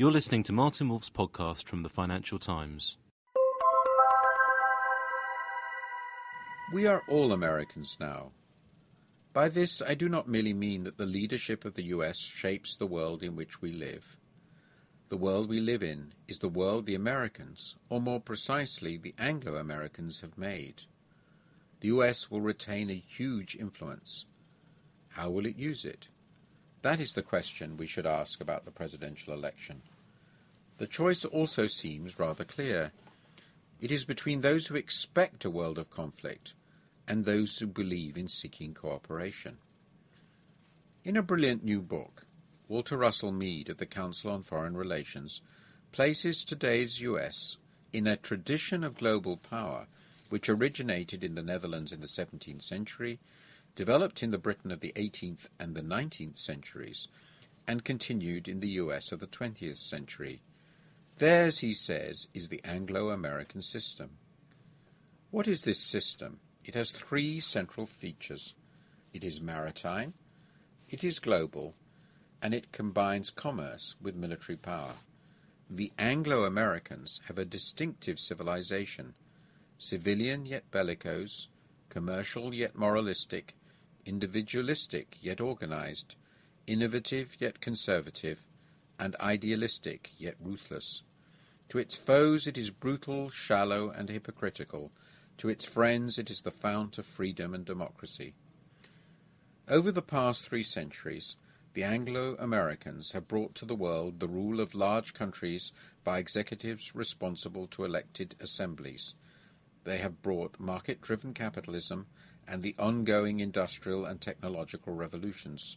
You're listening to Martin Wolf's podcast from the Financial Times. We are all Americans now. By this, I do not merely mean that the leadership of the US shapes the world in which we live. The world we live in is the world the Americans, or more precisely, the Anglo Americans, have made. The US will retain a huge influence. How will it use it? That is the question we should ask about the presidential election. The choice also seems rather clear. It is between those who expect a world of conflict and those who believe in seeking cooperation. In a brilliant new book, Walter Russell Mead of the Council on Foreign Relations places today's US in a tradition of global power which originated in the Netherlands in the 17th century developed in the Britain of the 18th and the 19th centuries, and continued in the US of the 20th century. Theirs, he says, is the Anglo American system. What is this system? It has three central features it is maritime, it is global, and it combines commerce with military power. The Anglo Americans have a distinctive civilization civilian yet bellicose, commercial yet moralistic, individualistic yet organized, innovative yet conservative, and idealistic yet ruthless. To its foes it is brutal, shallow, and hypocritical. To its friends it is the fount of freedom and democracy. Over the past three centuries, the Anglo Americans have brought to the world the rule of large countries by executives responsible to elected assemblies. They have brought market driven capitalism and the ongoing industrial and technological revolutions.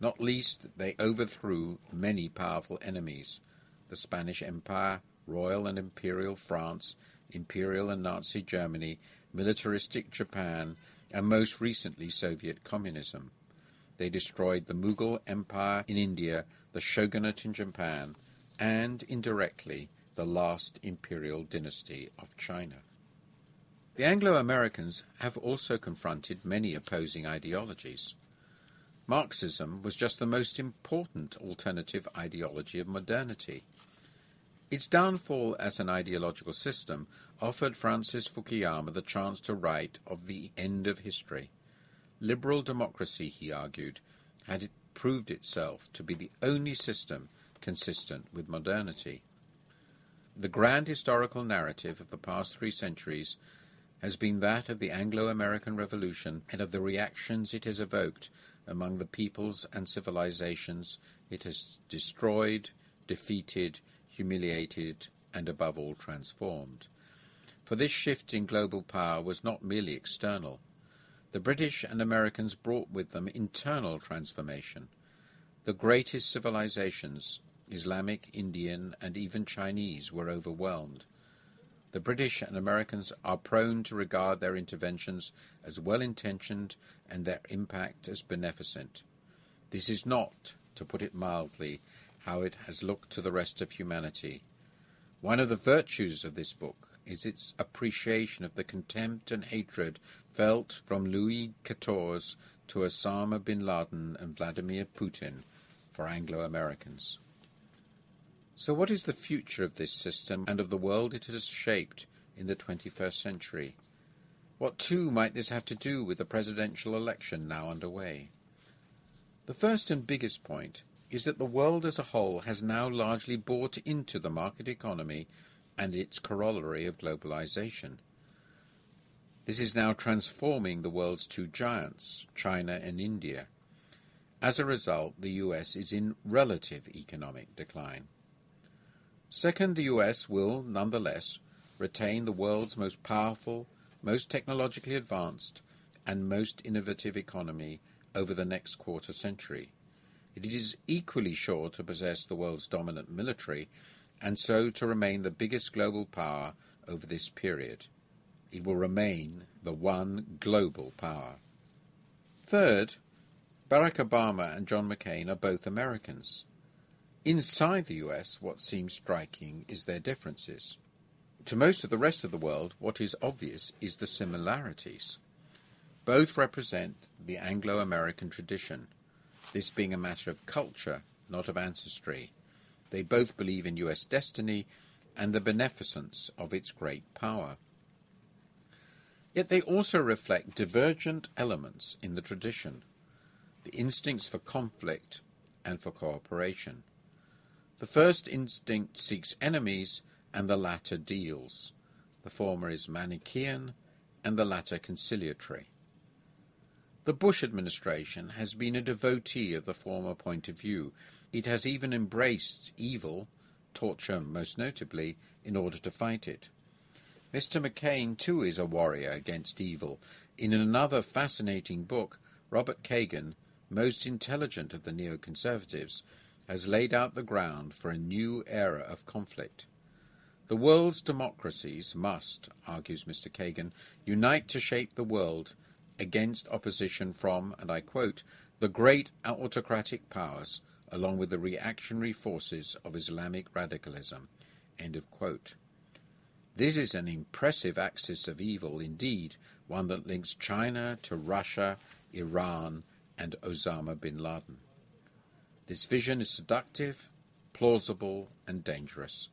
Not least, they overthrew many powerful enemies the Spanish Empire, Royal and Imperial France, Imperial and Nazi Germany, militaristic Japan, and most recently Soviet communism. They destroyed the Mughal Empire in India, the Shogunate in Japan, and, indirectly, the last imperial dynasty of China. The Anglo Americans have also confronted many opposing ideologies. Marxism was just the most important alternative ideology of modernity. Its downfall as an ideological system offered Francis Fukuyama the chance to write of the end of history. Liberal democracy, he argued, had it proved itself to be the only system consistent with modernity. The grand historical narrative of the past three centuries has been that of the Anglo American Revolution and of the reactions it has evoked among the peoples and civilizations it has destroyed, defeated, humiliated, and above all transformed. For this shift in global power was not merely external. The British and Americans brought with them internal transformation. The greatest civilizations, Islamic, Indian, and even Chinese, were overwhelmed. The British and Americans are prone to regard their interventions as well intentioned and their impact as beneficent. This is not, to put it mildly, how it has looked to the rest of humanity. One of the virtues of this book is its appreciation of the contempt and hatred felt from Louis XIV to Osama bin Laden and Vladimir Putin for Anglo Americans. So, what is the future of this system and of the world it has shaped in the 21st century? What, too, might this have to do with the presidential election now underway? The first and biggest point is that the world as a whole has now largely bought into the market economy and its corollary of globalization. This is now transforming the world's two giants, China and India. As a result, the US is in relative economic decline. Second, the US will, nonetheless, retain the world's most powerful, most technologically advanced, and most innovative economy over the next quarter century. It is equally sure to possess the world's dominant military, and so to remain the biggest global power over this period. It will remain the one global power. Third, Barack Obama and John McCain are both Americans. Inside the US, what seems striking is their differences. To most of the rest of the world, what is obvious is the similarities. Both represent the Anglo American tradition, this being a matter of culture, not of ancestry. They both believe in US destiny and the beneficence of its great power. Yet they also reflect divergent elements in the tradition the instincts for conflict and for cooperation. The first instinct seeks enemies, and the latter deals. The former is Manichaean, and the latter conciliatory. The Bush administration has been a devotee of the former point of view. It has even embraced evil, torture most notably, in order to fight it. Mr. McCain, too, is a warrior against evil. In another fascinating book, Robert Kagan, most intelligent of the neoconservatives, has laid out the ground for a new era of conflict. The world's democracies must, argues Mr. Kagan, unite to shape the world against opposition from, and I quote, the great autocratic powers, along with the reactionary forces of Islamic radicalism. End of quote. This is an impressive axis of evil indeed, one that links China to Russia, Iran, and Osama bin Laden. This vision is seductive, plausible, and dangerous.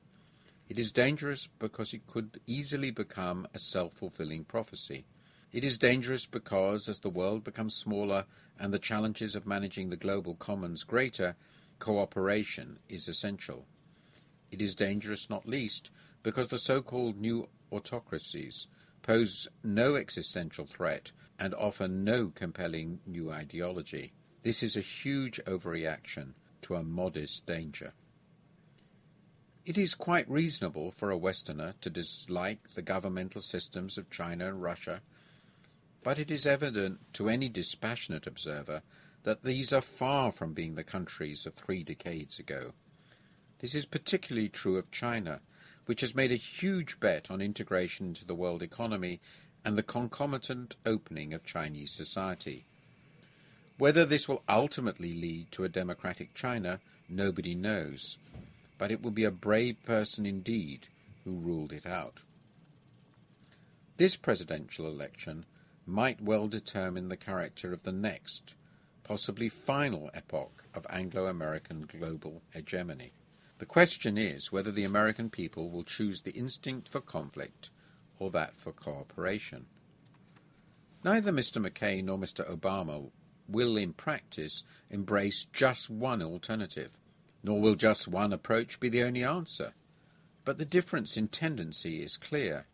It is dangerous because it could easily become a self fulfilling prophecy. It is dangerous because, as the world becomes smaller and the challenges of managing the global commons greater, cooperation is essential. It is dangerous not least because the so-called new autocracies pose no existential threat and offer no compelling new ideology. This is a huge overreaction to a modest danger. It is quite reasonable for a Westerner to dislike the governmental systems of China and Russia, but it is evident to any dispassionate observer that these are far from being the countries of three decades ago. This is particularly true of China, which has made a huge bet on integration into the world economy and the concomitant opening of Chinese society. Whether this will ultimately lead to a democratic China, nobody knows, but it will be a brave person indeed who ruled it out. This presidential election might well determine the character of the next, possibly final epoch of Anglo American global hegemony. The question is whether the American people will choose the instinct for conflict or that for cooperation. Neither Mr. McCain nor Mr. Obama will, in practice, embrace just one alternative, nor will just one approach be the only answer. But the difference in tendency is clear.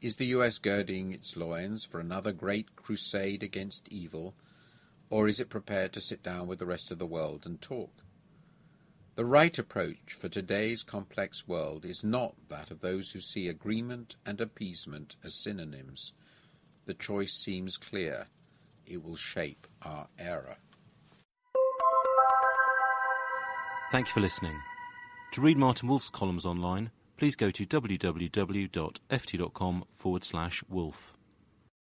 Is the US girding its loins for another great crusade against evil, or is it prepared to sit down with the rest of the world and talk? The right approach for today's complex world is not that of those who see agreement and appeasement as synonyms. The choice seems clear. It will shape our era. Thank you for listening. To read Martin Wolf's columns online, please go to www.ft.com forward slash wolf.